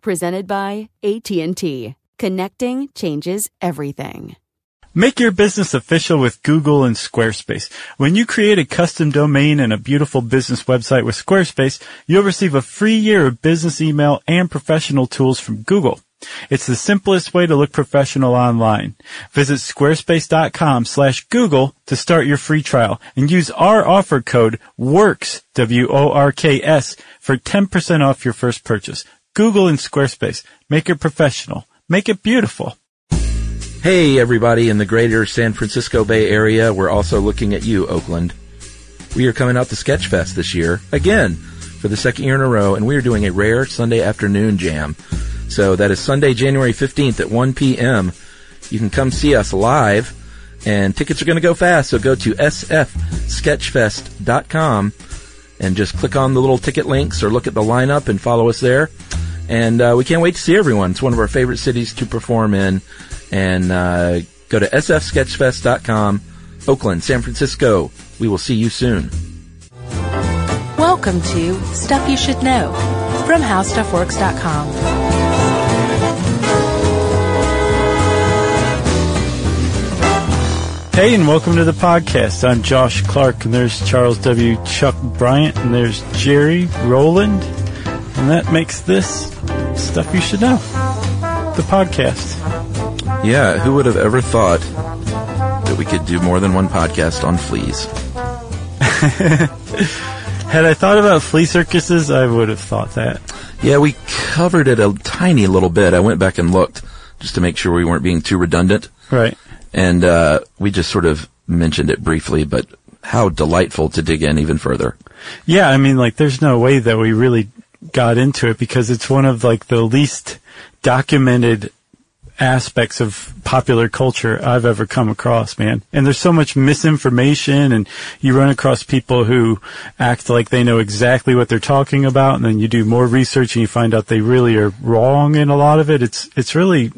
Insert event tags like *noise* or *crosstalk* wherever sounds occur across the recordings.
presented by AT&T. Connecting changes everything. Make your business official with Google and Squarespace. When you create a custom domain and a beautiful business website with Squarespace, you'll receive a free year of business email and professional tools from Google. It's the simplest way to look professional online. Visit squarespace.com slash Google to start your free trial and use our offer code WORKS, W-O-R-K-S, for 10% off your first purchase. Google and Squarespace. Make it professional. Make it beautiful. Hey, everybody in the greater San Francisco Bay Area. We're also looking at you, Oakland. We are coming out to Sketchfest this year, again, for the second year in a row, and we are doing a rare Sunday afternoon jam. So that is Sunday, January 15th at 1 p.m. You can come see us live, and tickets are going to go fast, so go to sfsketchfest.com and just click on the little ticket links or look at the lineup and follow us there. And uh, we can't wait to see everyone. It's one of our favorite cities to perform in. And uh, go to sfsketchfest.com, Oakland, San Francisco. We will see you soon. Welcome to Stuff You Should Know from HowStuffWorks.com. Hey, and welcome to the podcast. I'm Josh Clark, and there's Charles W. Chuck Bryant, and there's Jerry Rowland, and that makes this Stuff You Should Know, the podcast. Yeah, who would have ever thought that we could do more than one podcast on fleas? *laughs* Had I thought about flea circuses, I would have thought that. Yeah, we covered it a tiny little bit. I went back and looked just to make sure we weren't being too redundant. Right. And uh, we just sort of mentioned it briefly, but how delightful to dig in even further. Yeah, I mean, like, there's no way that we really got into it because it's one of like the least documented aspects of popular culture I've ever come across, man. And there's so much misinformation and you run across people who act like they know exactly what they're talking about and then you do more research and you find out they really are wrong in a lot of it. It's, it's really,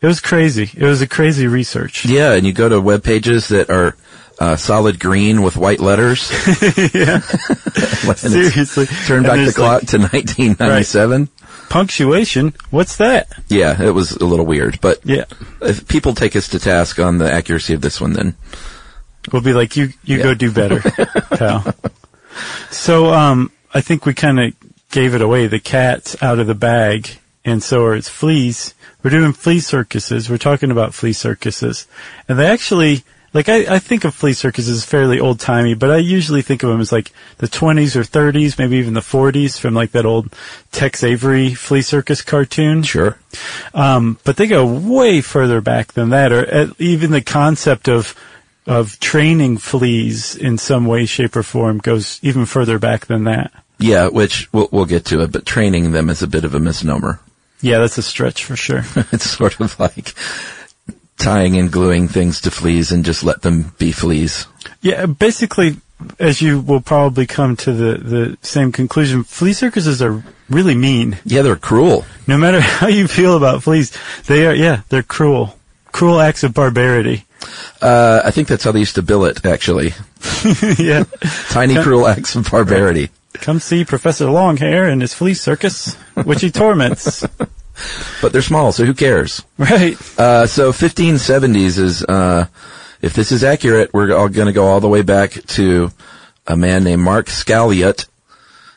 it was crazy. It was a crazy research. Yeah, and you go to web pages that are uh, solid green with white letters. *laughs* yeah. *laughs* Seriously. Turn back the clock like, to 1997. Right. Punctuation? What's that? Yeah, it was a little weird, but yeah. if people take us to task on the accuracy of this one, then we'll be like, you, you yeah. go do better, *laughs* pal. So, um, I think we kind of gave it away. The cat's out of the bag, and so are its fleas. We're doing flea circuses. We're talking about flea circuses, and they actually like I, I think of flea circuses as fairly old timey, but I usually think of them as like the 20s or 30s, maybe even the 40s from like that old Tex Avery flea circus cartoon. Sure. Um, but they go way further back than that, or even the concept of of training fleas in some way, shape, or form goes even further back than that. Yeah, which we'll, we'll get to it, but training them is a bit of a misnomer. Yeah, that's a stretch for sure. *laughs* it's sort of like tying and gluing things to fleas and just let them be fleas. Yeah, basically, as you will probably come to the, the same conclusion, flea circuses are really mean. Yeah, they're cruel. No matter *laughs* how you feel about fleas, they are, yeah, they're cruel. Cruel acts of barbarity. Uh, I think that's how they used to bill it, actually. *laughs* yeah. Tiny cruel acts of barbarity. Come see Professor Longhair in his flea circus, which he torments. *laughs* but they're small, so who cares? Right. Uh, so 1570s is, uh, if this is accurate, we're all going to go all the way back to a man named Mark Scaliot,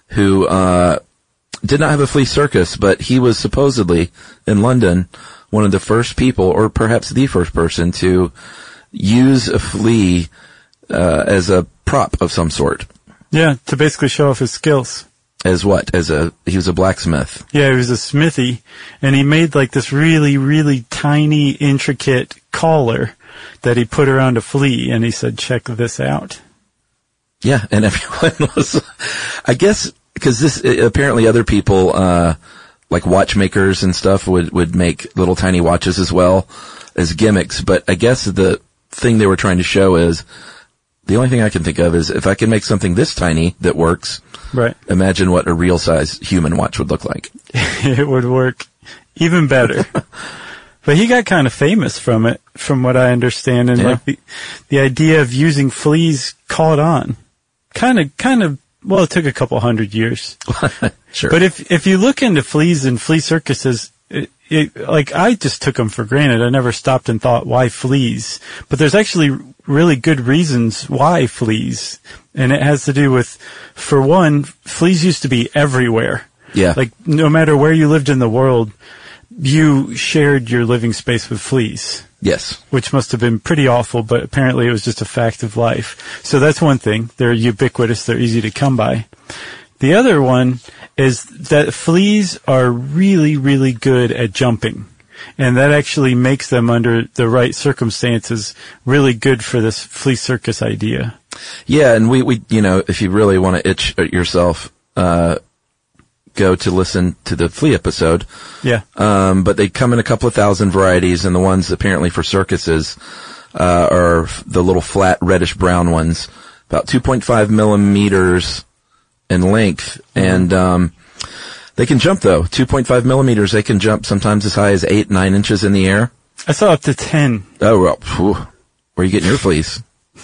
who uh, did not have a flea circus, but he was supposedly in London one of the first people, or perhaps the first person, to use a flea uh, as a prop of some sort. Yeah, to basically show off his skills. As what? As a he was a blacksmith. Yeah, he was a smithy, and he made like this really, really tiny, intricate collar that he put around a flea, and he said, "Check this out." Yeah, and *laughs* everyone was, I guess, because this apparently other people, uh, like watchmakers and stuff, would would make little tiny watches as well as gimmicks. But I guess the thing they were trying to show is the only thing I can think of is if I can make something this tiny that works. Right. Imagine what a real size human watch would look like. *laughs* it would work even better. *laughs* but he got kind of famous from it, from what I understand, and Yeah. like the the idea of using fleas caught on. Kind of, kind of. Well, it took a couple hundred years. *laughs* Sure. But if if you look into fleas and flea circuses, it, like I just took them for granted. I never stopped and thought why fleas. But there's actually really good reasons why fleas, and it has to do with, for one, fleas used to be everywhere. Yeah. Like no matter where you lived in the world, you shared your living space with fleas yes. which must have been pretty awful, but apparently it was just a fact of life. So that's one thing. They're ubiquitous. They're easy to come by. The other one is that fleas are really, really good at jumping. And that actually makes them, under the right circumstances, really good for this flea circus idea. Yeah, and we, we, you know, if you really want to itch yourself, uh, go to listen to the flea episode. Yeah. Um, but they come in a couple of thousand varieties, and the ones apparently for circuses uh, are the little flat reddish brown ones, about 2.5 millimeters in length, and um, they can jump though. 2.5 millimeters, they can jump sometimes as high as eight, nine inches in the air. I saw up to 10. Oh well, phew. where are you getting your fleas? *laughs* *laughs*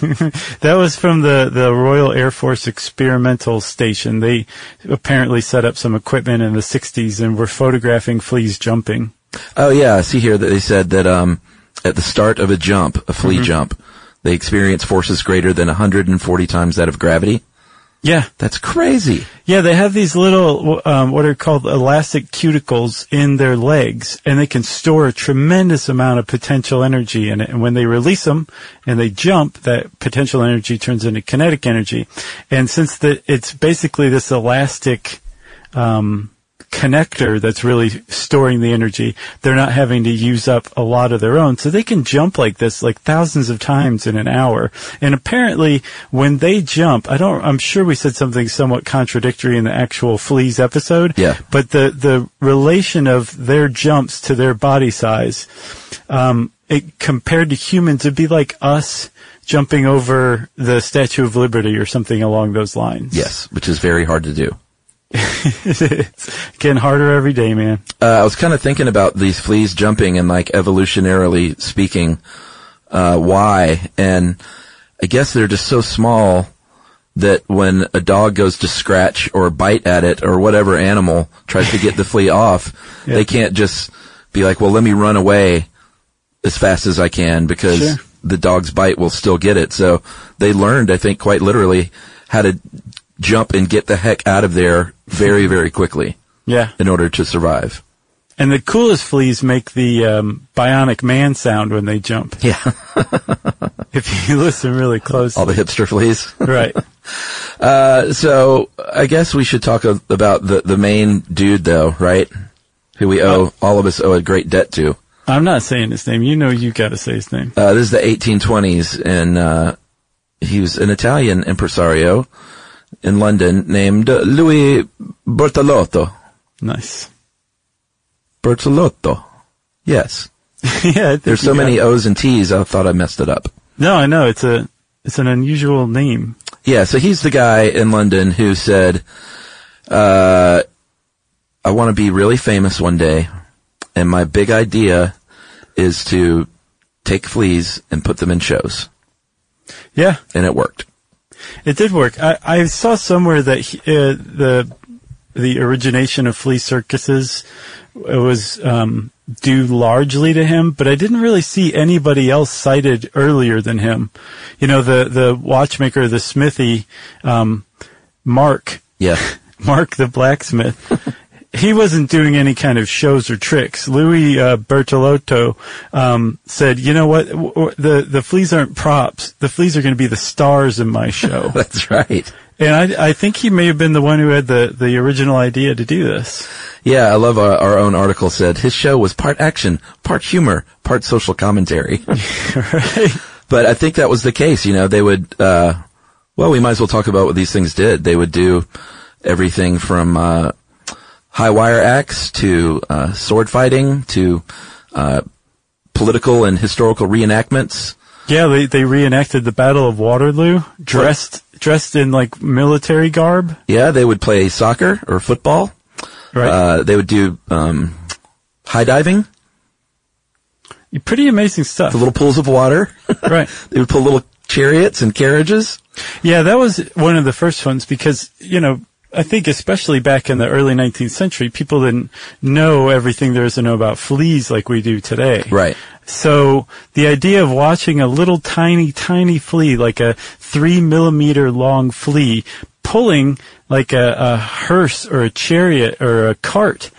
That was from the, the Royal Air Force Experimental Station. They apparently set up some equipment in the 60s and were photographing fleas jumping. Oh yeah, I see here that they said that um, at the start of a jump, a flea jump, they experience forces greater than 140 times that of gravity. Yeah. That's crazy. Yeah, they have these little, um, what are called elastic cuticles in their legs, and they can store a tremendous amount of potential energy in it. And when they release them and they jump, that potential energy turns into kinetic energy. And since the, it's basically this elastic, um, connector that's really storing the energy, they're not having to use up a lot of their own. So they can jump like this, like thousands of times in an hour. And apparently when they jump, I don't, I'm sure we said something somewhat contradictory in the actual fleas episode. Yeah. But the, the relation of their jumps to their body size, um, it, compared to humans, it'd be like us jumping over the Statue of Liberty or something along those lines. Yes, which is very hard to do. It's getting harder every day, man. Uh, I was kind of thinking about these fleas jumping and like evolutionarily speaking, uh, why? And I guess they're just so small that when a dog goes to scratch or bite at it or whatever animal tries to get the flea *laughs* off, Yeah. they can't just be like, well, let me run away as fast as I can because Sure. the dog's bite will still get it. So they learned, I think, quite literally how to jump and get the heck out of there very, very quickly Yeah. in order to survive. And the coolest fleas make the um, bionic man sound when they jump. Yeah. *laughs* If you listen really close. All the hipster fleas. right. *laughs* Uh, so I guess we should talk about the, the main dude though, right? Who we owe, all of us owe a great debt to. I'm not saying his name. You know you got to say his name. Uh, this is the 1820s and, uh, he was an Italian impresario in London named Louis Bertolotto. Nice. Bertolotto. Yes. *laughs* yeah. There's so many. O's and T's, I thought I messed it up. No, I know. It's a, it's an unusual name. Yeah, so he's the guy in London who said, uh, I want to be really famous one day, and my big idea is to take fleas and put them in shows. Yeah. And it worked. It did work. I, I saw somewhere that he, uh, the the origination of flea circuses was um, due largely to him, but I didn't really see anybody else cited earlier than him. You know, the the watchmaker, the smithy, um, Mark, Yeah. *laughs* Mark the blacksmith. *laughs* he wasn't doing any kind of shows or tricks. Louis uh, Bertolotto um, said, "You know what? W- w- The the fleas aren't props. The fleas are going to be the stars in my show." *laughs* That's right. and I, I think he may have been the one who had the the original idea to do this. Yeah, I love our, our own article said his show was part action, part humor, part social commentary. *laughs* right? But I think that was the case. You know, they would, uh, well, we might as well talk about what these things did. They would do everything from, uh, high wire acts to, uh, sword fighting to, uh, political and historical reenactments. Yeah, they they reenacted the Battle of Waterloo, dressed dressed in like military garb. Yeah, they would play soccer or football. Right. Uh, they would do, um, high diving, Pretty amazing stuff. the little pools of water. *laughs* right. they would pull little chariots and carriages. Yeah, that was one of the first ones because, you know, I think especially back in the early 19th century, people didn't know everything there is to know about fleas like we do today. Right. So the idea of watching a little tiny, tiny flea, like a three millimeter long flea, pulling like a, a hearse or a chariot or a cart,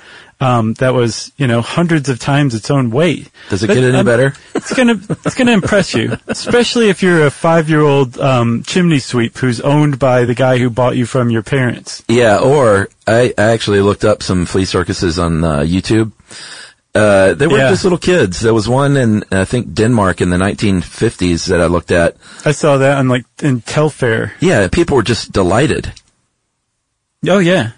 um, that was, you know, hundreds of times its own weight. Does it That- get any I'm- better? it's gonna it's gonna impress you, especially if you're a five year old um, chimney sweep who's owned by the guy who bought you from your parents. Yeah, or I, I actually looked up some flea circuses on uh, YouTube. Uh, they were Yeah. just little kids. There was one in, I think, Denmark in the 1950s that I looked at. I saw that on like in Telfair. Yeah, people were just delighted. Oh yeah.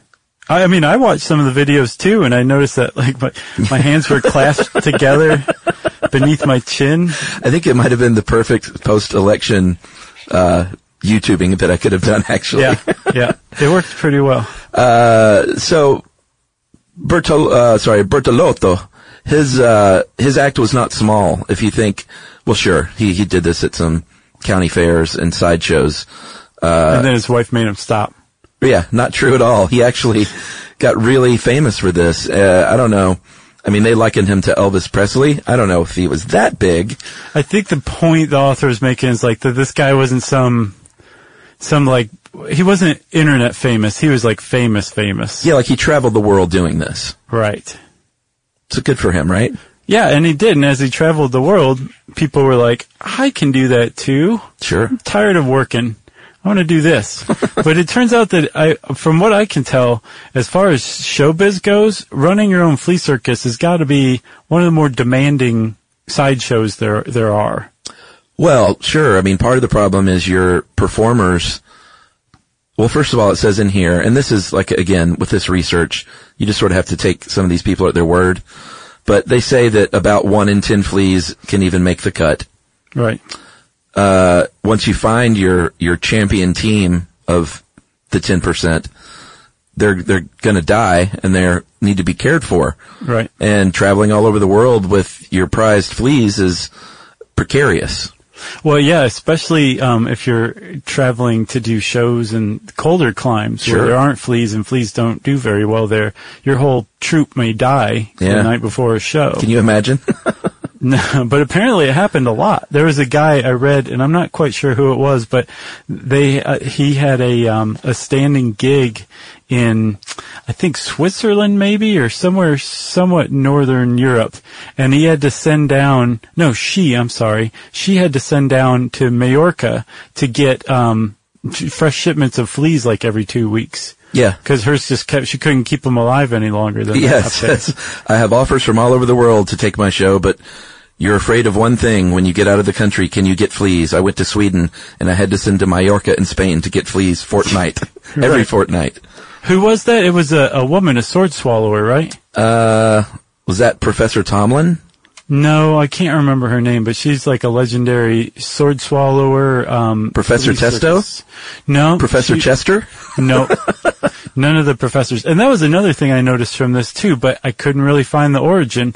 I, mean, I watched some of the videos too, and I noticed that like my my hands were clasped *laughs* together beneath my chin. I think it might have been the perfect post-election uh, YouTubing that I could have done, actually. Yeah, yeah, it worked pretty well. Uh, so, Bertol, uh, sorry, Bertolotto, his, uh, his act was not small. If you think, well, sure, he, he did this at some county fairs and sideshows. Uh, and then his wife made him stop. Yeah, not true at all. He actually got really famous for this. Uh, I don't know. I mean, they likened him to Elvis Presley. I don't know if he was that big. I think the point the author is making is like that this guy wasn't some, some like, he wasn't internet famous. He was like famous, famous. Yeah, like he traveled the world doing this. Right. So good for him, right? Yeah, and he did. And as he traveled the world, people were like, I can do that too. Sure. I'm tired of working. I want to do this. *laughs* but it turns out that I, from what I can tell, as far as showbiz goes, running your own flea circus has got to be one of the more demanding sideshows there, there are. Well, sure. I mean, part of the problem is your performers. Well, first of all, it says in here, and this is like, again, with this research, you just sort of have to take some of these people at their word. But they say that about one in ten fleas can even make the cut. Right. Uh, once you find your, your champion team of the 10%, they're, they're gonna die and they need to be cared for. Right. And traveling all over the world with your prized fleas is precarious. Well, yeah, especially um, if you're traveling to do shows in colder climes Sure. where there aren't fleas and fleas don't do very well there. Your whole troop may die Yeah. the night before a show. Can you imagine? *laughs* No, *laughs* but apparently it happened a lot. There was a guy I read, and I'm not quite sure who it was, but they uh, he had a um, a standing gig in I think Switzerland maybe or somewhere somewhat northern Europe, and he had to send down no she I'm sorry she had to send down to Majorca to get um, fresh shipments of fleas like every two weeks. yeah. Because hers just kept, she couldn't keep them alive any longer than Yes, *laughs* yes. I have offers from all over the world to take my show, but you're afraid of one thing when you get out of the country. Can you get fleas? I went to Sweden and I had to send to Mallorca in Spain to get fleas fortnight, *laughs* every Right. fortnight. Who was that? It was a, a woman, a sword swallower, right? Uh, was that Professor Tomlin? No, I can't remember her name, but she's like a legendary sword swallower. Um, Professor Testo? circus. No, Professor she- Chester? No, *laughs* none of the professors. And that was another thing I noticed from this too, but I couldn't really find the origin.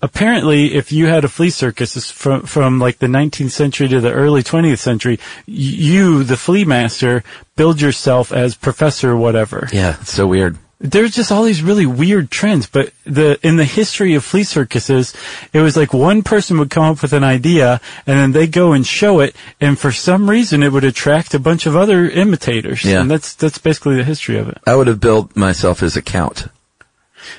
Apparently, if you had a flea circus from from like the 19th century to the early 20th century, you, the flea master, build yourself as Professor whatever. Yeah, it's so weird. There's just all these really weird trends, but the in the history of flea circuses, it was like one person would come up with an idea and then they go and show it, and for some reason it would attract a bunch of other imitators. Yeah. And that's that's basically the history of it. I would have billed myself as a count.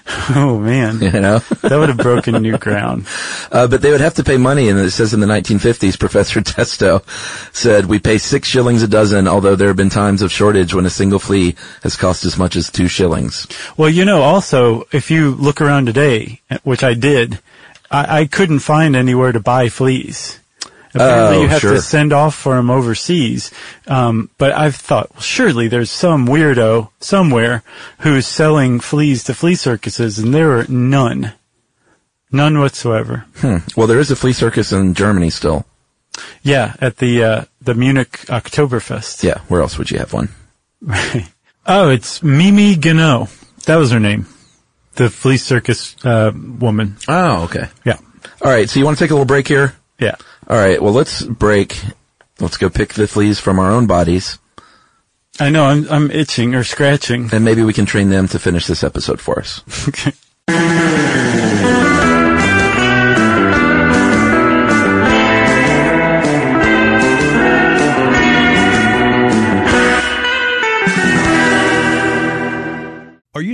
*laughs* Oh man, You know, *laughs* that would have broken new ground. uh, but they would have to pay money, and it says in the 1950s, Professor *laughs* Testo said, "We pay six shillings a dozen, although there have been times of shortage when a single flea has cost as much as two shillings." Well, you know, also, if you look around today, which I did, I, I couldn't find anywhere to buy fleas. Apparently Oh, you have sure. to send off for them overseas. Um, but I've thought, well, surely there's some weirdo somewhere who's selling fleas to flea circuses, and there are none. None whatsoever. Hmm. Well, there is a flea circus in Germany still. Yeah, at the, uh, the Munich Oktoberfest. Yeah, where else would you have one? Right. Oh, it's Mimi Garneau. That was her name. The flea circus, uh, woman. Oh, okay. Yeah. All right, so you want to take a little break here? Yeah. All right, well, let's break. Let's go pick the fleas from our own bodies, I know, I'm, I'm itching or scratching. and maybe we can train them to finish this episode for us. *laughs* Okay.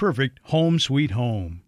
perfect home sweet home.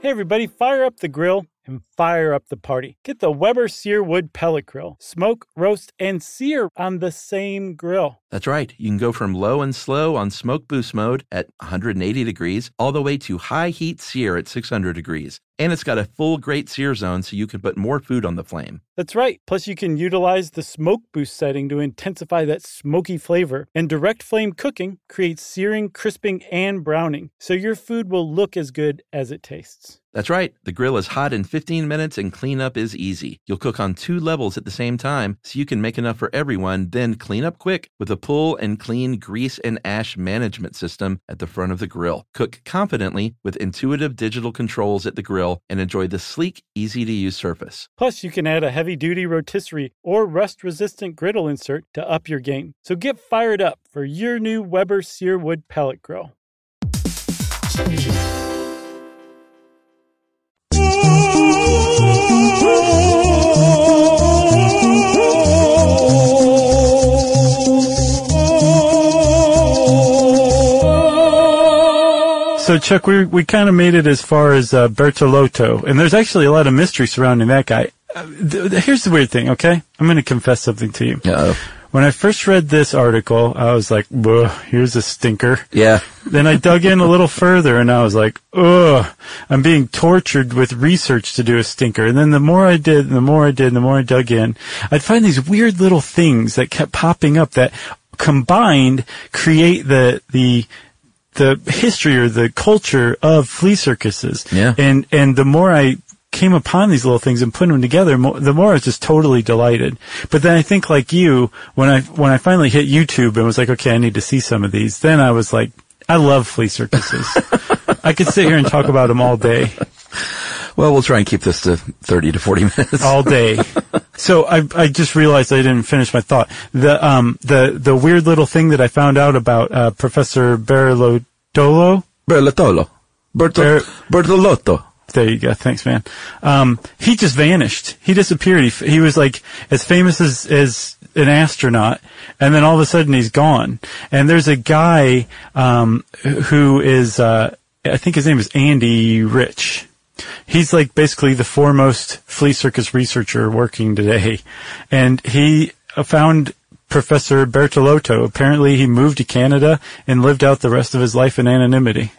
Hey everybody, fire up the grill and fire up the party. Get the Weber Searwood Pellet Grill. Smoke, roast, and sear on the same grill. That's right. You can go from low and slow on smoke boost mode at 180 degrees all the way to high heat sear at 600 degrees. And it's got a full great sear zone so you can put more food on the flame. That's right. Plus, you can utilize the smoke boost setting to intensify that smoky flavor. And direct flame cooking creates searing, crisping, and browning, so your food will look as good as it tastes. That's right. The grill is hot in 15 minutes and cleanup is easy. You'll cook on two levels at the same time so you can make enough for everyone, then clean up quick with a pull and clean grease and ash management system at the front of the grill. Cook confidently with intuitive digital controls at the grill and enjoy the sleek, easy to use surface. Plus, you can add a heavy duty rotisserie or rust resistant griddle insert to up your game. So get fired up for your new Weber Searwood Pellet Grill. So Chuck, we we kind of made it as far as uh, Bertolotto, and there's actually a lot of mystery surrounding that guy. Uh, th- th- here's the weird thing, okay? I'm going to confess something to you. Uh-oh. When I first read this article, I was like, "Buh, here's a stinker." Yeah. then I dug in a little further, and I was like, "Ugh, I'm being tortured with research to do a stinker." And then the more I did, the more I did, the more I dug in, I'd find these weird little things that kept popping up that combined create the the the history or the culture of flea circuses. Yeah. And and the more I came upon these little things and put them together, mo- the more I was just totally delighted. But then I think like you, when I when I finally hit YouTube and was like, okay, I need to see some of these, then I was like, I love flea circuses. *laughs* I could sit here and talk about them all day, Well, we'll try and keep this to 30 to 40 minutes. all day. *laughs* So I I just realized I didn't finish my thought. The um the the weird little thing that I found out about uh, Professor. Bertolotto. Bertol- Ber- Bertolotto. There you go. Thanks, man. Um, he just vanished. He disappeared. He, he was like as famous as, as an astronaut, and then all of a sudden he's gone. And there's a guy, um, who is, uh, I think his name is Andy Rich. He's like basically the foremost flea circus researcher working today. And he found Professor Bertolotto. Apparently he moved to Canada and lived out the rest of his life in anonymity.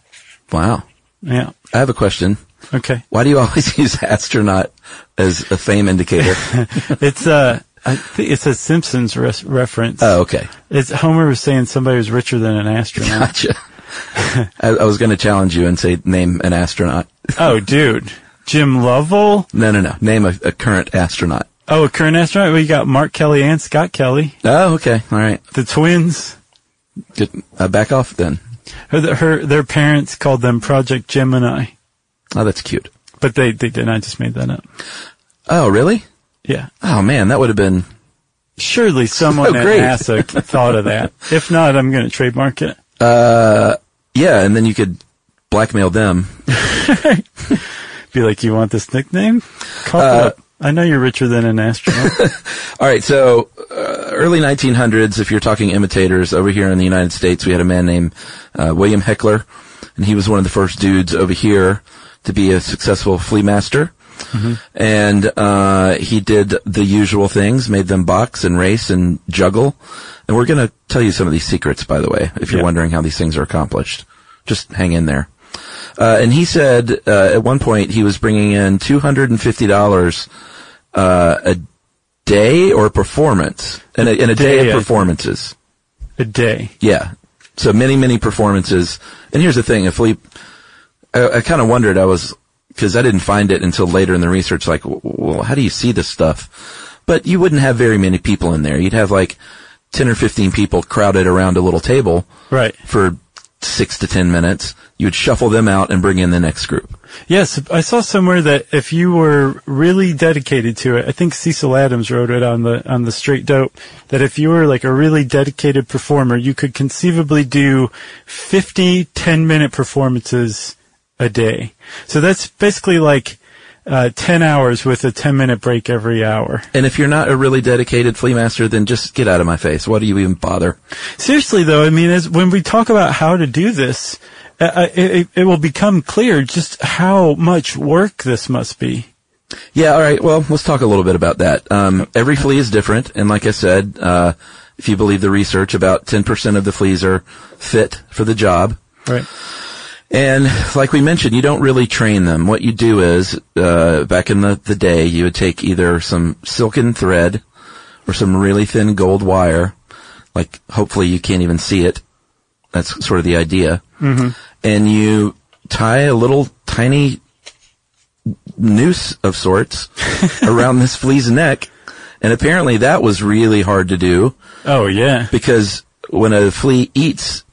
Wow. Yeah. I have a question. Okay. Why do you always *laughs* use astronaut as a fame indicator? *laughs* *laughs* It's uh, I think it's a Simpsons res- reference. oh, okay. It's Homer was saying somebody was richer than an astronaut. Gotcha. *laughs* I, I was going to challenge you and say name an astronaut. *laughs* oh, dude, Jim Lovell. No, no, no. Name a, a current astronaut. Oh, a current astronaut. We got Mark Kelly and Scott Kelly, Oh, okay. All right. the twins. Good. Uh, back off then. Her, her their parents called them Project Gemini, Oh, that's cute. but they they didn't. I just made that up. Oh, really? Yeah. Oh man, that would have been. Surely *laughs* someone at. NASA thought of that. If not, I'm going to trademark it. Uh, yeah, and then you could blackmail them. *laughs* Be like, you want this nickname? Call Uh, up. I know you're richer than an astronaut. *laughs* All right, so uh, early 1900s, if you're talking imitators, over here in the United States, we had a man named uh, William Heckler, and he was one of the first dudes over here to be a successful flea master. And uh, he did the usual things, made them box and race and juggle. And we're going to tell you some of these secrets, by the way, if you're Yeah. wondering how these things are accomplished. Just hang in there. Uh, and he said uh, at one point he was bringing in two hundred and fifty dollars uh, a day or a performance, in a, in a day, Day, of performances. a day. Yeah. So many, many performances. And here's the thing, if we, I, I kind of wondered, I was, cause I didn't find it until later in the research, like, well, how do you see this stuff? But you wouldn't have very many people in there. You'd have like 10 or 15 people crowded around a little table Right. for six to 10 minutes. You would shuffle them out and bring in the next group. Yes, I saw somewhere that if you were really dedicated to it, I think Cecil Adams wrote it on the on the Straight Dope that if you were like a really dedicated performer, you could conceivably do 50 10-minute performances a day. So that's basically like uh, 10 hours with a 10-minute break every hour. And if you're not a really dedicated flea master, then just get out of my face. Why do you even bother? Seriously though, I mean, as when we talk about how to do this, uh, it, it, it will become clear just how much work this must be. Yeah, all right. Well, let's talk a little bit about that. Um, every flea is different, and like I said, uh, if you believe the research, about 10% of the fleas are fit for the job. Right. And like we mentioned, you don't really train them. What you do is, uh, back in the, the day, you would take either some silken thread or some really thin gold wire, like hopefully you can't even see it. That's sort of the idea. Mm-hmm. And you tie a little tiny noose of sorts *laughs* around this flea's neck. And apparently that was really hard to do Oh yeah. because when a flea eats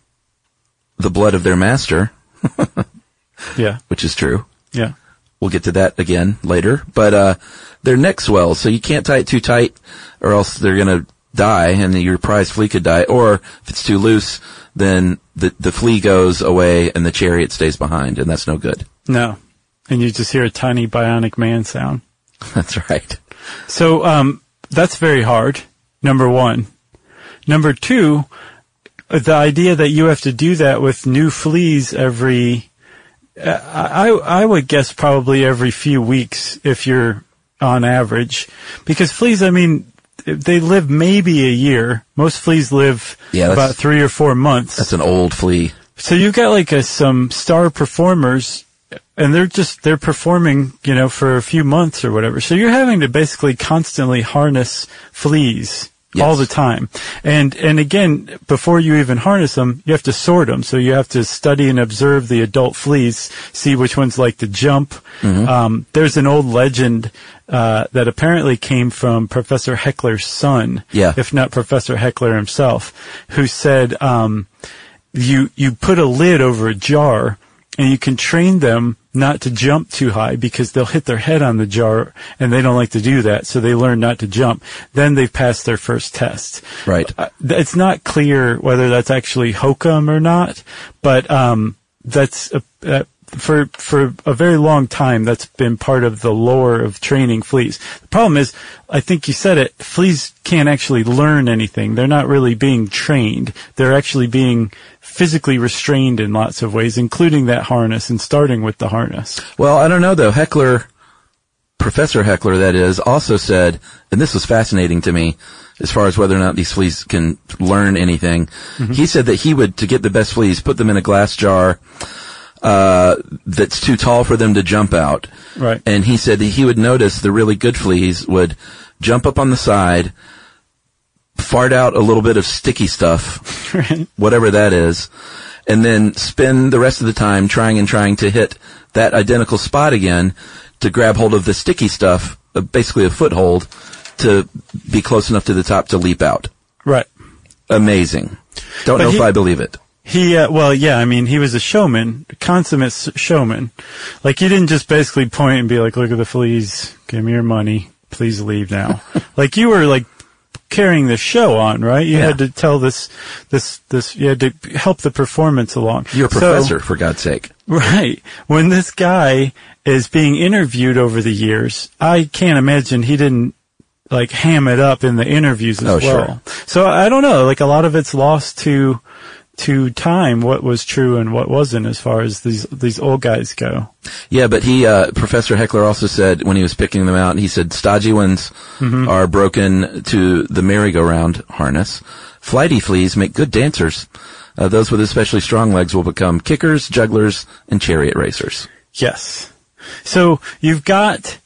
the blood of their master, *laughs* Yeah. which is true, Yeah. we'll get to that again later, but, uh, their neck swells, so you can't tie it too tight or else they're gonna die and your prize flea could die. Or if it's too loose, then the, the flea goes away and the chariot stays behind and that's no good. No. And you just hear a tiny bionic man sound. *laughs* That's right. So, um, that's very hard. Number one. Number two, the idea that you have to do that with new fleas every, I, I would guess probably every few weeks if you're on average. Because fleas, I mean, they live maybe a year. Most fleas live Yeah, about three or four months. That's an old flea. So you've got like a, some star performers and they're just, they're performing, you know, for a few months or whatever. So you're having to basically constantly harness fleas Yes. all the time. And, and again, before you even harness them, you have to sort them. So you have to study and observe the adult fleas, see which ones like to jump. Um, there's an old legend, uh, that apparently came from Professor Heckler's son. Yeah. If not Professor Heckler himself, who said, um, you you put a lid over a jar and you can train them not to jump too high because they'll hit their head on the jar and they don't like to do that so they learn not to jump then they've passed their first test Right. Uh, it's not clear whether that's actually hokum or not but um that's a, uh, for for a very long time that's been part of the lore of training fleas. The problem is, I think you said it, fleas can't actually learn anything. They're not really being trained. They're actually being physically restrained in lots of ways, including that harness and starting with the harness. Well, I don't know though. Heckler, Professor Heckler, that is, also said, and this was fascinating to me, as far as whether or not these fleas can learn anything. Mm-hmm. He said that he would, to get the best fleas, put them in a glass jar, uh, that's too tall for them to jump out. Right. And he said that he would notice the really good fleas would jump up on the side, fart out a little bit of sticky stuff, *laughs* Right. whatever that is, and then spend the rest of the time trying and trying to hit that identical spot again to grab hold of the sticky stuff, uh, basically a foothold, to be close enough to the top to leap out. Right. Amazing. Don't But know he- if I believe it. He, uh, well, yeah, I mean, he was a showman, a consummate showman. Like, he didn't just basically point and be like, look at the fleas, give me your money, please leave now. *laughs* like, you were like carrying the show on, right? You Yeah. had to tell this, this, this, you had to help the performance along. You're a So- professor, for God's sake. Right. When this guy is being interviewed over the years, I can't imagine he didn't like ham it up in the interviews as Oh, well. sure. So I don't know, like a lot of it's lost to to time what was true and what wasn't as far as these these old guys go. Yeah, but he, uh, Professor Heckler also said when he was picking them out, he said stodgy ones Mm-hmm. are broken to the merry-go-round harness. Flighty fleas make good dancers. Uh, those with especially strong legs will become kickers, jugglers, and chariot racers. Yes. So you've got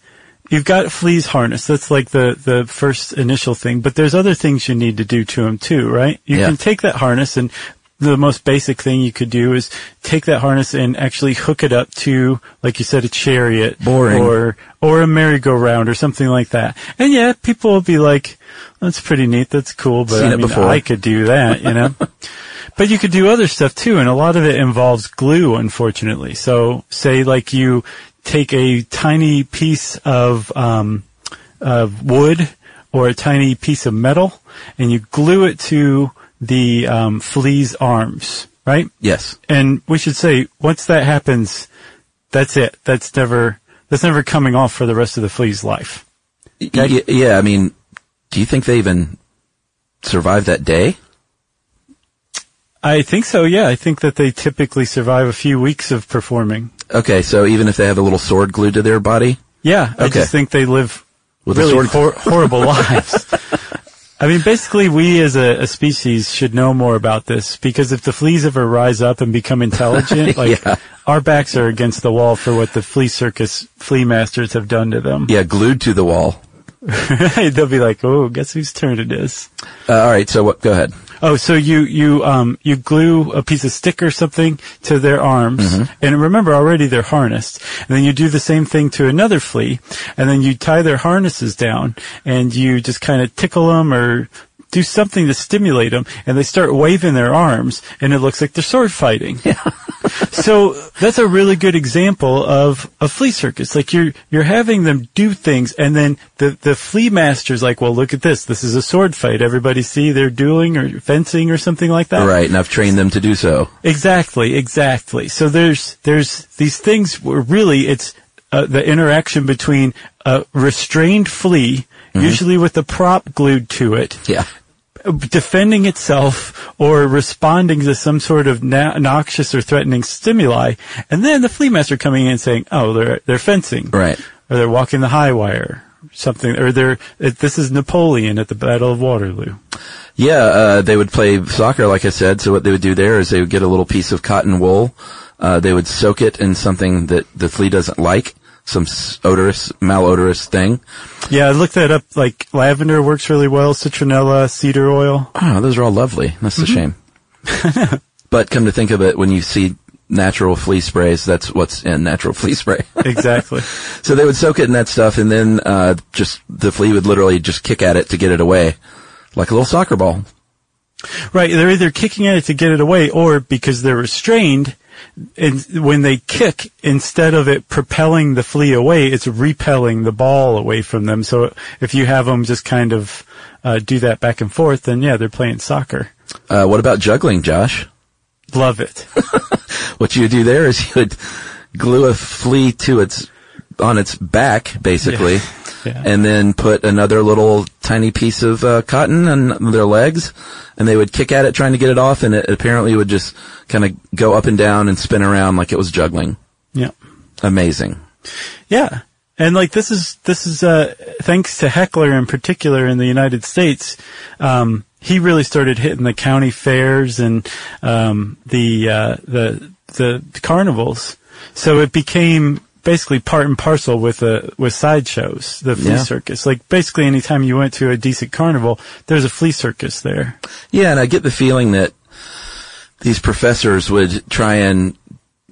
you've got fleas harness. That's like the the first initial thing. But there's other things you need to do to them too, right? You Yeah. can take that harness and the most basic thing you could do is take that harness and actually hook it up to, like you said, a chariot Boring. or or a merry-go-round or something like that. And yeah, people will be like, "That's pretty neat. That's cool." But Seen I mean. I could do that, you know. *laughs* But you could do other stuff too, and a lot of it involves glue, unfortunately. So, say like you take a tiny piece of um, of wood or a tiny piece of metal, and you glue it to the um, flea's arms, right? Yes. And we should say once that happens, that's it. That's never that's never coming off for the rest of the flea's life. Y- yeah, I mean, do you think they even survive that day? I think so. Yeah, I think that they typically survive a few weeks of performing. Okay, so even if they have a little sword glued to their body? Yeah, I Okay. just think they live With really hor- horrible *laughs* lives. I mean, basically, we as a, a species should know more about this because if the fleas ever rise up and become intelligent, *laughs* like Yeah. our backs are against the wall for what the flea circus flea masters have done to them. Yeah, glued to the wall. *laughs* They'll be like, "Oh, guess whose turn it is." Uh, all right, so what? Go ahead. Oh, so you you um you glue a piece of stick or something to their arms, Mm-hmm. and remember already they're harnessed. And then you do the same thing to another flea, and then you tie their harnesses down, and you just kind of tickle them or do something to stimulate them, and they start waving their arms, and it looks like they're sword fighting. Yeah. *laughs* so that's a really good example of a flea circus. Like you're you're having them do things, and then the the flea master's like, well, look at this. This is a sword fight. Everybody see they're dueling or fencing or something like that. Right, and I've trained them to do so. Exactly, exactly. So there's there's these things where really it's uh, the interaction between a restrained flea, usually with a prop glued to it, Yeah. Defending itself or responding to some sort of na- noxious or threatening stimuli, and then the flea master coming in and saying, "Oh, they're they're fencing, Right. Or they're walking the high wire, something, or they're it, this is Napoleon at the Battle of Waterloo." Yeah, uh, they would play soccer, like I said. So what they would do there is they would get a little piece of cotton wool. Uh, they would soak it in something that the flea doesn't like, some odorous, malodorous thing. Yeah, I looked that up. Like lavender works really well, citronella, cedar oil. Oh, those are all lovely. That's a shame. *laughs* but come to think of it, when you see natural flea sprays, that's what's in natural flea spray. *laughs* Exactly. so they would soak it in that stuff, and then uh, just the flea would literally just kick at it to get it away, like a little soccer ball. right. They're either kicking at it to get it away, or because they're restrained. And when they kick, instead of it propelling the flea away, it's repelling the ball away from them. So if you have them just kind of uh, do that back and forth, then yeah, they're playing soccer. Uh, what about juggling, Josh? Love it. *laughs* What you would do there is you would glue a flea to its on its back, basically, Yeah. and then put another little tiny piece of uh, cotton on their legs, and they would kick at it trying to get it off, and it apparently would just kind of go up and down and spin around like it was juggling. Yeah. Amazing. Yeah. And like this is this is uh thanks to Heckler in particular in the United States, um, he really started hitting the county fairs and um, the uh, the the carnivals. So it became basically part and parcel with uh, with sideshows, the flea Yeah. circus. Like basically anytime you went to a decent carnival, there's a flea circus there. Yeah, and I get the feeling that these professors would try and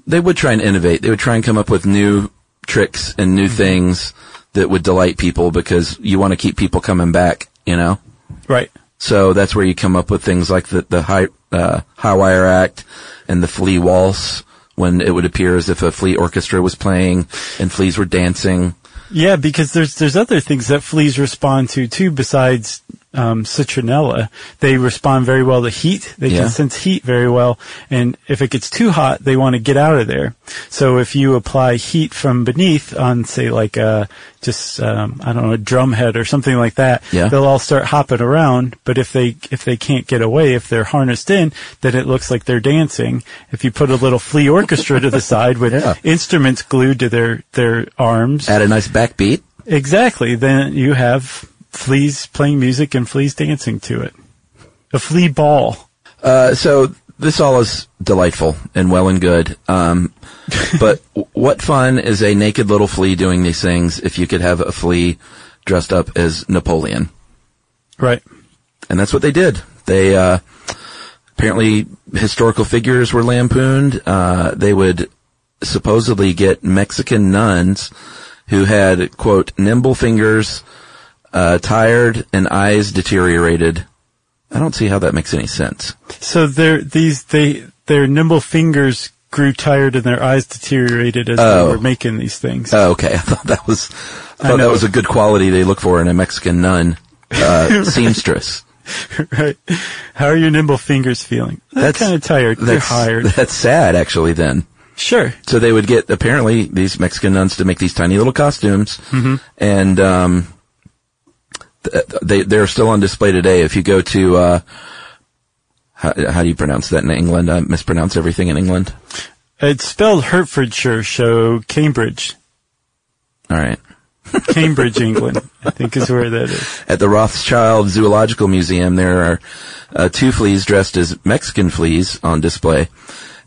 they would try and innovate. They would try and come up with new tricks and new things that would delight people because you want to keep people coming back, you know? Right. So that's where you come up with things like the, the high, uh, High Wire Act and the flea waltz when it would appear as if a flea orchestra was playing and fleas were dancing. Yeah, because there's there's other things that fleas respond to too besides um, citronella. They respond very well to heat. They Yeah. can sense heat very well, and if it gets too hot, they want to get out of there. So if you apply heat from beneath on, say, like a just um, I don't know, a drum head or something like that, Yeah. they'll all start hopping around. But if they if they can't get away, if they're harnessed in, then it looks like they're dancing. If you put a little flea orchestra to the *laughs* side with Yeah. instruments glued to their their arms, Add a nice backbeat. Exactly. Then you have fleas playing music and fleas dancing to it. A flea ball. Uh, so this all is delightful and well and good. Um, *laughs* but what fun is a naked little flea doing these things if you could have a flea dressed up as Napoleon? Right. And that's what they did. They, uh, apparently historical figures were lampooned. Uh, they would supposedly get Mexican nuns who had, quote, nimble fingers, uh, tired and eyes deteriorated. I don't see how that makes any sense. So their these they their nimble fingers grew tired and their eyes deteriorated as Oh. they were making these things. Oh, okay. *laughs* I thought that was, I I thought know. that was a good quality they look for in a Mexican nun, uh, *laughs* seamstress. right. How are your nimble fingers feeling? That's- kind of tired. They're tired. that's sad, actually, then. Sure. So they would get, apparently, these Mexican nuns to make these tiny little costumes, Mm-hmm. and, um, they, they're still on display today. If you go to, uh, how, how do you pronounce that in England? I mispronounce everything in England. It's spelled Hertfordshire, so Cambridge. All right. Cambridge, England, I think is where that is. *laughs* At the Rothschild Zoological Museum, there are uh, two fleas dressed as Mexican fleas on display.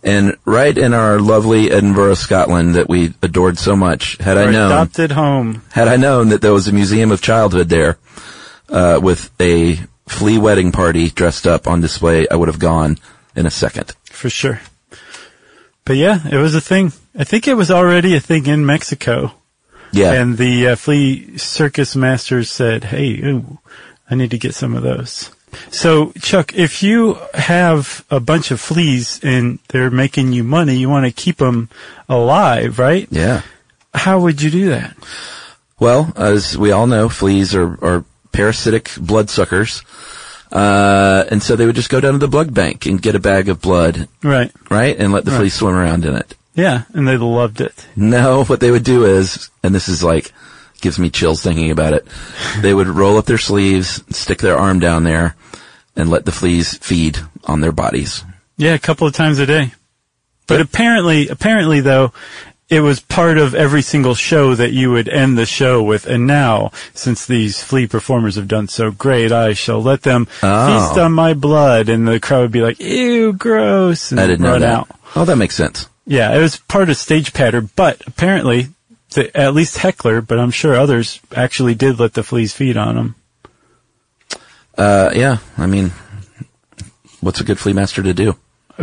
And right in our lovely Edinburgh, Scotland, that we adored so much, had I known, adopted home. had I known that there was a museum of childhood there, uh, with a flea wedding party dressed up on display, I would have gone in a second. For sure. But yeah, it was a thing. I think it was already a thing in Mexico. Yeah. And the uh, flea circus masters said, hey, ooh, I need to get some of those. So, Chuck, if you have a bunch of fleas and they're making you money, you want to keep them alive, right? yeah. How would you do that? Well, as we all know, fleas are, are parasitic bloodsuckers. Uh, and so they would just go down to the blood bank and get a bag of blood, Right. right? And let the Right. fleas swim around in it. Yeah. And they loved it. No, what they would do is, and this is like, gives me chills thinking about it. They would roll up their sleeves, stick their arm down there, and let the fleas feed on their bodies. Yeah, a couple of times a day. But apparently, apparently though, it was part of every single show that you would end the show with. And now, since these flea performers have done so great, I shall let them Oh. feast on my blood. And the crowd would be like, ew, gross, and I didn't run out. Oh, that makes sense. Yeah, it was part of stage pattern, but apparently, the, at least Heckler, but I'm sure others actually did let the fleas feed on them. Uh, yeah, I mean, what's a good flea master to do?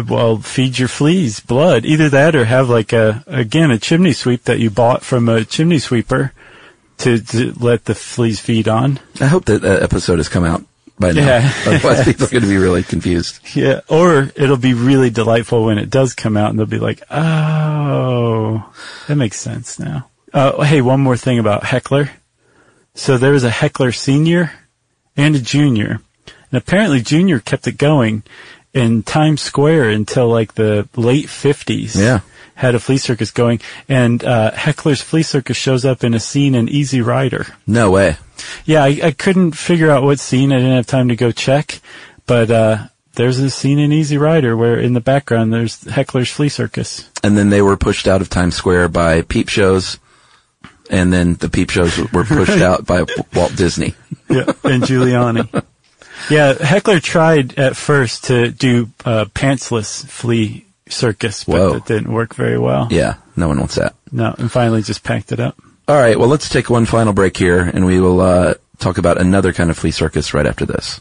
Well, feed your fleas blood. Either that or have like a, again, a chimney sweep that you bought from a chimney sweeper to, to let the fleas feed on. I hope that uh, episode has come out by now. Yeah. *laughs* Otherwise, people are going to be really confused. Yeah. Or it'll be really delightful when it does come out and they'll be like, oh, that makes sense now. Uh, hey, one more thing about Heckler. So there was a Heckler senior and a junior. And apparently junior kept it going in Times Square until like the late 50s. Yeah. Had a flea circus going. And, uh, Heckler's flea circus shows up in a scene in Easy Rider. No way. Yeah, I, I couldn't figure out what scene. I didn't have time to go check, but uh, there's a scene in Easy Rider where in the background there's Heckler's Flea Circus. And then they were pushed out of Times Square by peep shows, and then the peep shows were pushed *laughs* out by Walt Disney. Yeah, and Giuliani. Yeah, Heckler tried at first to do uh, pantsless flea circus, but Whoa. it didn't work very well. Yeah, no one wants that. No, and finally just packed it up. All right, well, let's take one final break here, and we will uh, talk about another kind of flea circus right after this.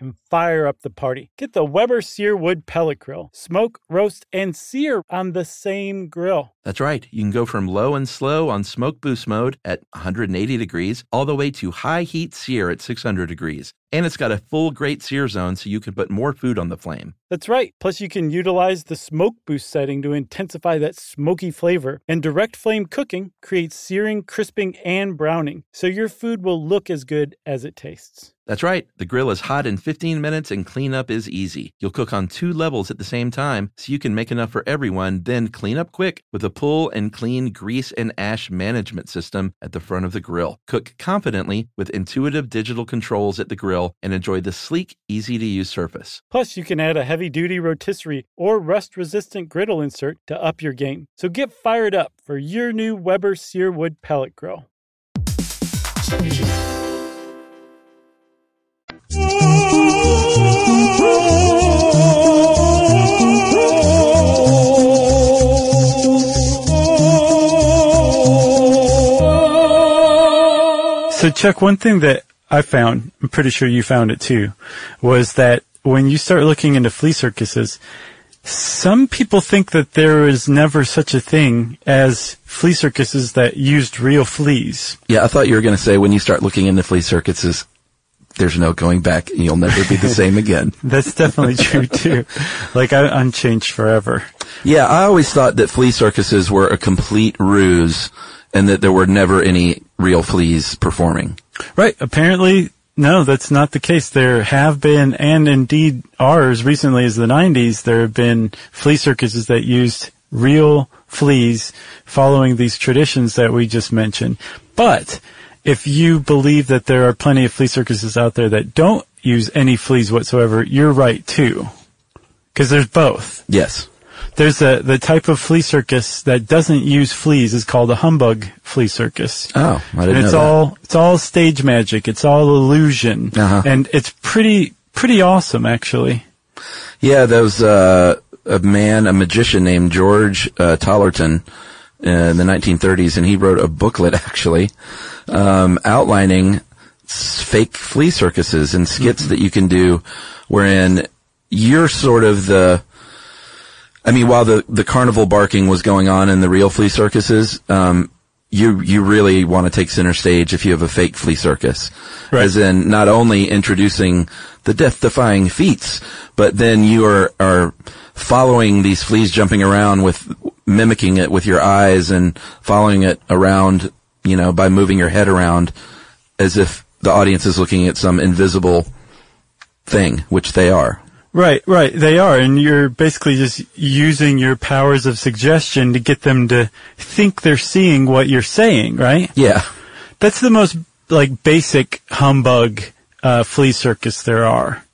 and fire up the party. Get the Weber Searwood Pellet Grill. Smoke, roast, and sear on the same grill. That's right. You can go from low and slow on smoke boost mode at 180 degrees all the way to high heat sear at 600 degrees. And it's got a full great sear zone so you can put more food on the flame. That's right. Plus, you can utilize the smoke boost setting to intensify that smoky flavor. And direct flame cooking creates searing, crisping, and browning, so your food will look as good as it tastes. That's right. The grill is hot in 15 minutes and cleanup is easy. You'll cook on two levels at the same time so you can make enough for everyone, then clean up quick with a pull and clean grease and ash management system at the front of the grill. Cook confidently with intuitive digital controls at the grill and enjoy the sleek, easy to use surface. Plus, you can add a heavy duty rotisserie or rust resistant griddle insert to up your game. So get fired up for your new Weber Searwood Pellet Grill. So, Chuck, one thing that I found, I'm pretty sure you found it too, was that when you start looking into flea circuses, some people think that there is never such a thing as flea circuses that used real fleas. Yeah, I thought you were going to say when you start looking into flea circuses, there's no going back you'll never be the same again. *laughs* That's definitely true too. Like I, I'm changed forever. Yeah, I always thought that flea circuses were a complete ruse and that there were never any real fleas performing. Right. Apparently, no, that's not the case. There have been, and indeed are as recently as the 90s, there have been flea circuses that used real fleas following these traditions that we just mentioned. But if you believe that there are plenty of flea circuses out there that don't use any fleas whatsoever, you're right too. Because there's both. Yes. There's a the type of flea circus that doesn't use fleas is called a humbug flea circus. Oh, I didn't and it's know that. It's all it's all stage magic. It's all illusion, Uh-huh. and it's pretty pretty awesome actually. Yeah, there was uh, a man, a magician named George uh, Tollerton in the 1930s, and he wrote a booklet *laughs* actually um, outlining fake flea circuses and skits that you can do, wherein you're sort of the. I mean, while the the carnival barking was going on in the real flea circuses, um, you you really want to take center stage if you have a fake flea circus, Right. as in not only introducing the death-defying feats, but then you are are following these fleas jumping around with mimicking it with your eyes and following it around, you know, by moving your head around as if the audience is looking at some invisible thing, which they are. Right, right. They are, and you're basically just using your powers of suggestion to get them to think they're seeing what you're saying. Right. Yeah. That's the most like basic humbug uh, flea circus there are.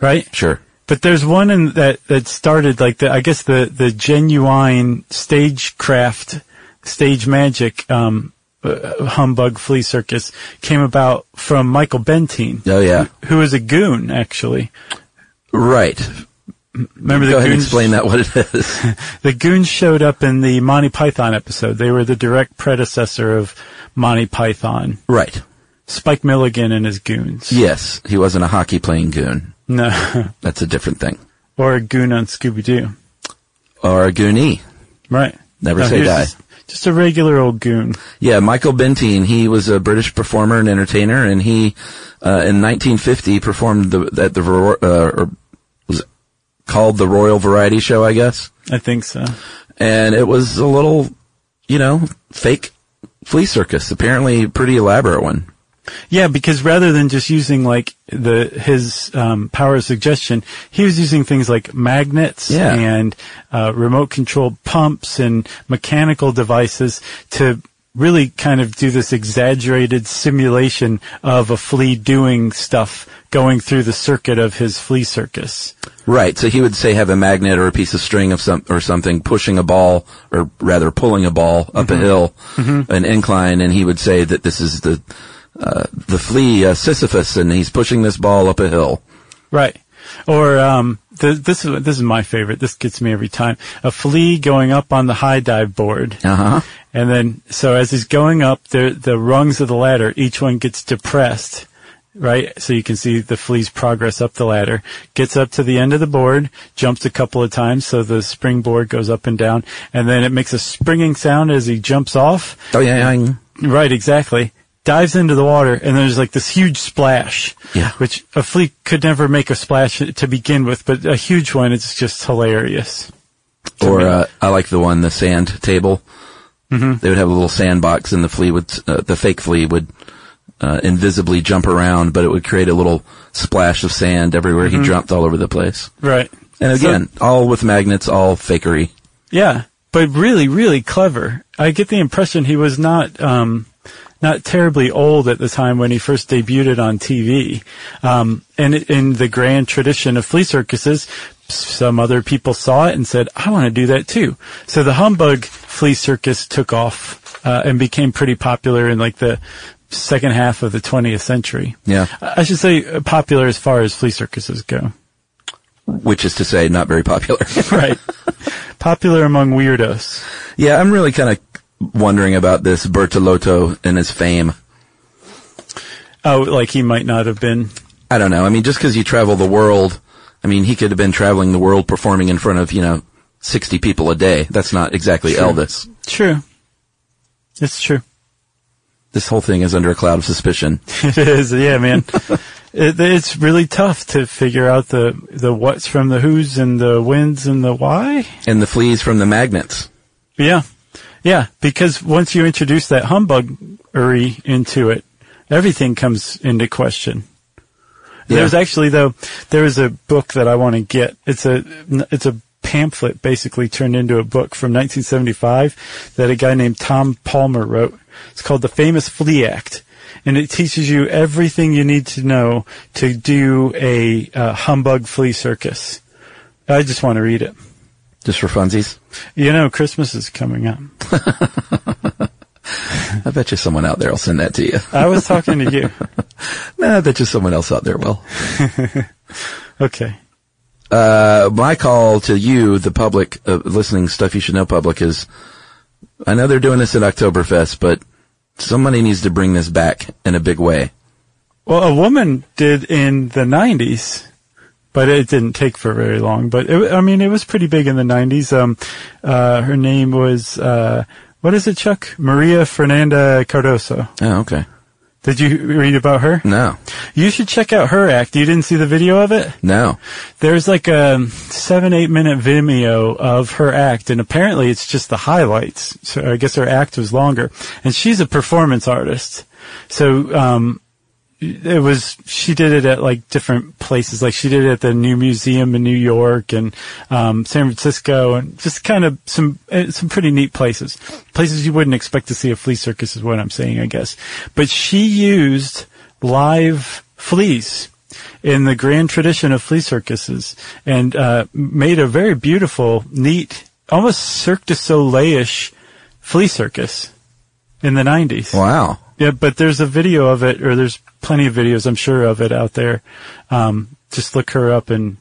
Right. Sure. But there's one in that that started like the I guess the the genuine stagecraft, stage magic um, uh, humbug flea circus came about from Michael Bentine, Oh yeah. who was a goon actually. Right. Remember Go the ahead and explain that what it is. *laughs* The goons showed up in the Monty Python episode. They were the direct predecessor of Monty Python. right. Spike Milligan and his goons. Yes, he wasn't a hockey playing goon. No, *laughs* That's a different thing. or a goon on Scooby Doo. Or a goonie. Right. Never say die. Just, a regular old goon. Yeah, Michael Bentine, he was a British performer and entertainer, and he, uh, in 1950, performed the, at the, uh, or was called the Royal Variety Show, I guess. I think so. And it was a little, you know, fake flea circus. Apparently pretty elaborate one. Yeah, because rather than just using like the his um, power of suggestion, he was using things like magnets Yeah. and uh, remote controlled pumps and mechanical devices to really kind of do this exaggerated simulation of a flea doing stuff going through the circuit of his flea circus. Right. So he would say have a magnet or a piece of string of some or something pushing a ball, or rather pulling a ball up a hill, an incline, and he would say that this is the uh, the flea uh, Sisyphus, and he's pushing this ball up a hill. Right. Or um, th- this is this is my favorite. This gets me every time. A flea going up on the high dive board, Uh huh. and then so as he's going up, the the rungs of the ladder, each one gets depressed, right? So you can see the flea's progress up the ladder. Gets up to the end of the board, jumps a couple of times, so the springboard goes up and down, and then it makes a springing sound as he jumps off. Oh yeah. yeah. Right, exactly. Dives into the water, and there's like this huge splash. Yeah. Which a flea could never make a splash to begin with, but a huge one is just hilarious. Or uh, I like the one the sand table. Mm-hmm. They would have a little sandbox, and the flea would uh, the fake flea would uh, invisibly jump around, but it would create a little splash of sand everywhere he jumped all over the place. Right. And So- again, all with magnets, all fakery. Yeah, but really, really clever. I get the impression he was not um, not terribly old at the time when he first debuted on TV. Um, and in the grand tradition of flea circuses, some other people saw it and said, "I want to do that too." So the humbug flea circus took off uh, and became pretty popular in like the second half of the 20th century. Yeah. I should say uh, popular as far as flea circuses go. Which is to say, not very popular. *laughs* right. *laughs* Popular among weirdos. yeah, I'm really kind of wondering about this Bertolotto and his fame. Oh, like he might not have been I don't know. I mean, just because you travel the world, I mean, he could have been traveling the world performing in front of, you know, 60 people a day. That's not exactly Elvis. True. It's true. This whole thing is under a cloud of suspicion. *laughs* It is, yeah, man. *laughs* it, it's really tough to figure out the the what's from the who's and the whens and the why. And the fleas from the magnets. Yeah, yeah. Because once you introduce that humbuggery into it, everything comes into question. Yeah. There's actually though there is a book that I want to get. It's a it's a pamphlet basically turned into a book from 1975 that a guy named Tom Palmer wrote. It's called The Famous Flea Act. And it teaches you everything you need to know to do a uh, humbug flea circus. I just want to read it. Just for funsies. You know, Christmas is coming up. *laughs* I bet you someone out there will send that to you. I was talking to you. *laughs* nah, I bet you someone else out there will. *laughs* Okay. Uh, my call to you, the public, uh, listening stuff you should know public is, I know they're doing this at Oktoberfest, but somebody needs to bring this back in a big way. Well, a woman did in the 90s, but it didn't take for very long. But it, I mean, it was pretty big in the 90s. Um, uh, her name was, uh, what is it, Chuck? Maria Fernanda Cardoso. Oh, okay. Did you read about her? No, You should check out her act. You didn't see the video of it? no. There's like a seven, eight minute Vimeo of her act, and apparently it's just the highlights. So I guess her act was longer. And she's a performance artist. So, um, it was, she did it at like different places. Like she did it at the new museum in New York and, um, San Francisco and just kind of some, uh, some pretty neat places. Places you wouldn't expect to see a flea circus is what I'm saying, I guess. But she used live fleas in the grand tradition of flea circuses and uh, made a very beautiful, neat, almost Cirque du Soleil-ish flea circus in the 90s. Wow. Yeah, but there's a video of it, or there's plenty of videos, I'm sure, of it out there. Um, just look her up and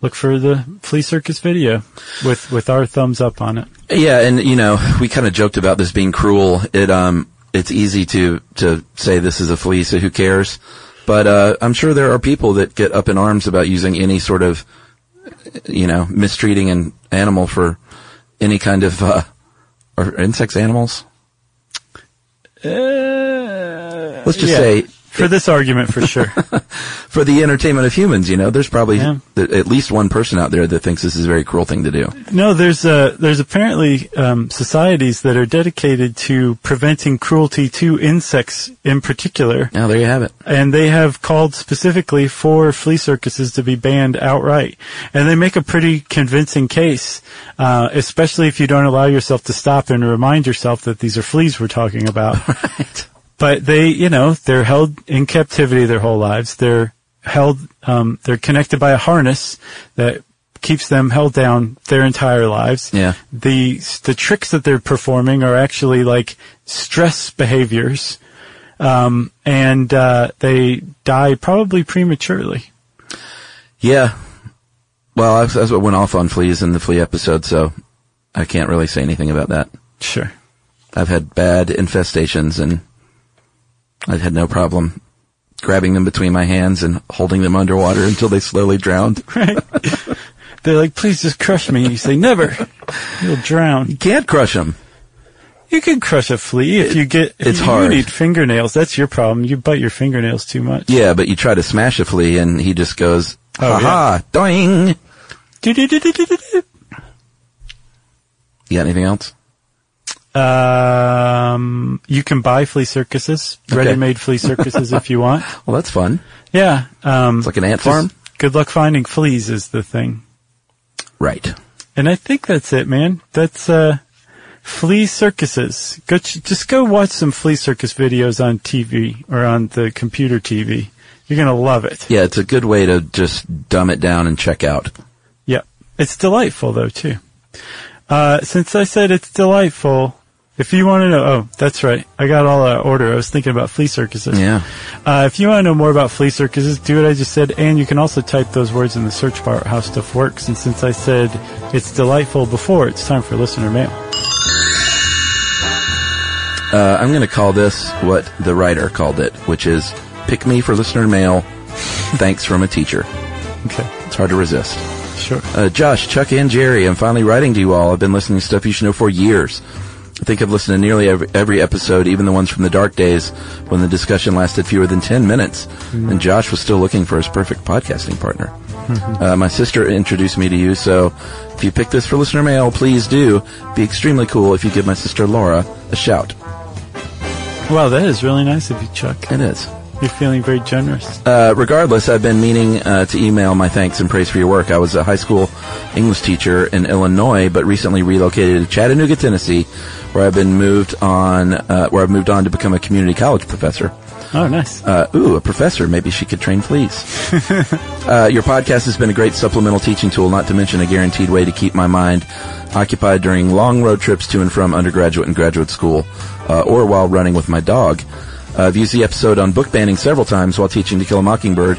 look for the flea circus video with, with our thumbs up on it. Yeah, and you know, we kind of joked about this being cruel. It um, it's easy to to say this is a flea, so who cares? But uh, I'm sure there are people that get up in arms about using any sort of, you know, mistreating an animal for any kind of uh, or insects, animals. Uh, Let's just yeah. say For this argument, for sure. *laughs* for the entertainment of humans, you know, there's probably Yeah. th- at least one person out there that thinks this is a very cruel thing to do. No, there's uh, there's apparently um, societies that are dedicated to preventing cruelty to insects in particular, Now, there you have it. and they have called specifically for flea circuses to be banned outright. And they make a pretty convincing case, uh, especially if you don't allow yourself to stop and remind yourself that these are fleas we're talking about. *laughs* Right. But they, you know, they're held in captivity their whole lives. They're held, um, they're connected by a harness that keeps them held down their entire lives. Yeah. The, the tricks that they're performing are actually like stress behaviors. Um, and, uh, they die probably prematurely. Yeah. Well, that's, that's what went off on fleas in the flea episode, so I can't really say anything about that. Sure. I've had bad infestations and I've had no problem grabbing them between my hands and holding them underwater until they slowly drowned. *laughs* Right. they're like, please just crush me. You say, never. You'll drown. You can't crush them. You can crush a flea if you get. If it's you, hard. You need fingernails. That's your problem. You bite your fingernails too much. Yeah, but you try to smash a flea and he just goes, Oh, ha ha, doing. You got anything else? Um, you can buy flea circuses, Okay. ready-made flea circuses if you want. *laughs* Well, that's fun. Yeah. Um, It's like an ant farm? Good luck finding fleas is the thing. Right. And I think that's it, man. That's, uh, flea circuses. Go, ch- just go watch some flea circus videos on TV or on the computer TV. You're gonna love it. Yeah, it's a good way to just dumb it down and check out. Yep. It's delightful though too. Uh, since I said it's delightful, if you want to know, oh, that's right. I got all out of order. I was thinking about flea circuses. Yeah. Uh, if you want to know more about flea circuses, do what I just said, and you can also type those words in the search bar, how stuff works. And since I said it's delightful before, it's time for listener mail. Uh, I'm going to call this what the writer called it, which is pick me for listener mail. Thanks from a teacher. Okay. It's hard to resist. Sure. Uh, Josh, Chuck, and Jerry, I'm finally writing to you all. I've been listening to stuff you should know for years. I think I've listened to nearly every, every episode, even the ones from the dark days when the discussion lasted fewer than 10 minutes, and Josh was still looking for his perfect podcasting partner. Uh, my sister introduced me to you, so if you pick this for listener mail, please do. Be extremely cool if you give my sister Laura a shout. Wow, that is really nice of you, Chuck. It is. You're feeling very generous. Uh, regardless, I've been meaning uh, to email my thanks and praise for your work. I was a high school English teacher in Illinois, but recently relocated to Chattanooga, Tennessee, where I've been moved on, uh, where I've moved on to become a community college professor. Oh, nice. Uh, ooh, a professor. Maybe she could train fleas. *laughs* uh, your podcast has been a great supplemental teaching tool, not to mention a guaranteed way to keep my mind occupied during long road trips to and from undergraduate and graduate school, uh, or while running with my dog. I've used the episode on book banning several times while teaching To Kill a Mockingbird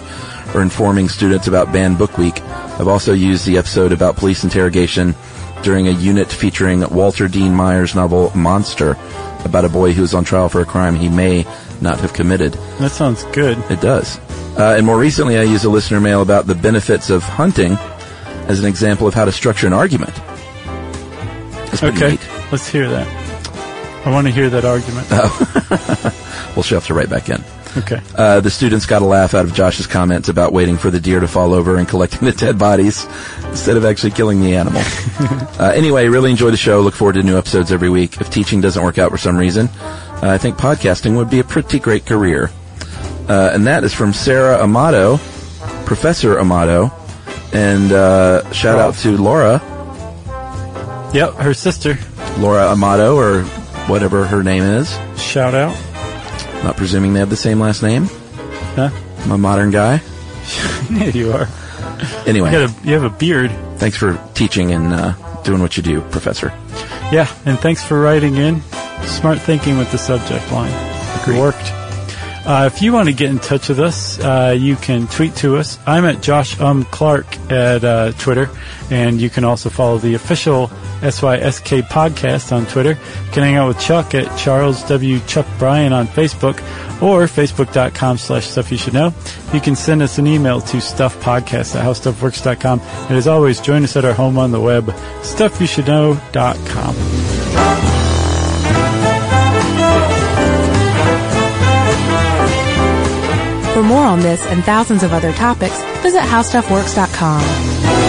or informing students about Banned Book Week. I've also used the episode about police interrogation during a unit featuring Walter Dean Myers' novel Monster about a boy who's on trial for a crime he may not have committed. That sounds good. It does. Uh, and more recently, I used a listener mail about the benefits of hunting as an example of how to structure an argument. Okay. neat. Let's hear that. I want to hear that argument. *laughs* We'll she'll have to write back in. Okay. Uh, the students got a laugh out of Josh's comments about waiting for the deer to fall over and collecting the dead bodies instead of actually killing the animal. *laughs* uh, anyway, really enjoy the show. Look forward to new episodes every week. If teaching doesn't work out for some reason, uh, I think podcasting would be a pretty great career. Uh, and that is from Sarah Amato, Professor Amato. And uh, shout out to Laura, Yep, her sister. Laura Amato, or whatever her name is. Shout out. Not presuming they have the same last name. Huh? I'm a modern guy. *laughs* Yeah, you are. Anyway. You, a, you have a beard. Thanks for teaching and uh, doing what you do, Professor. Yeah, and thanks for writing in. Smart thinking with the subject line. It worked. Uh, if you want to get in touch with us, uh, you can tweet to us. I'm at Josh Um Clark at uh, Twitter, and you can also follow the official SYSK podcast on Twitter. You can hang out with Chuck at Charles W. Chuck Bryan on Facebook or facebook.com slash stuff you should know. You can send us an email to stuffpodcast at howstuffworks.com. And as always, join us at our home on the web, stuffyoushouldknow.com. For more on this and thousands of other topics, visit howstuffworks.com.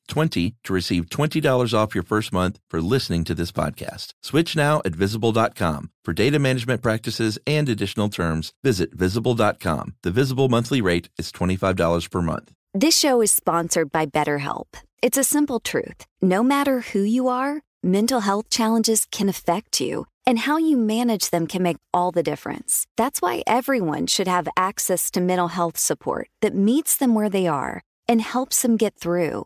STUFF20 to receive $20 off your first month for listening to this podcast. Switch now at visible.com. For data management practices and additional terms, visit visible.com. The visible monthly rate is $25 per month. This show is sponsored by BetterHelp. It's a simple truth. No matter who you are, mental health challenges can affect you, and how you manage them can make all the difference. That's why everyone should have access to mental health support that meets them where they are and helps them get through.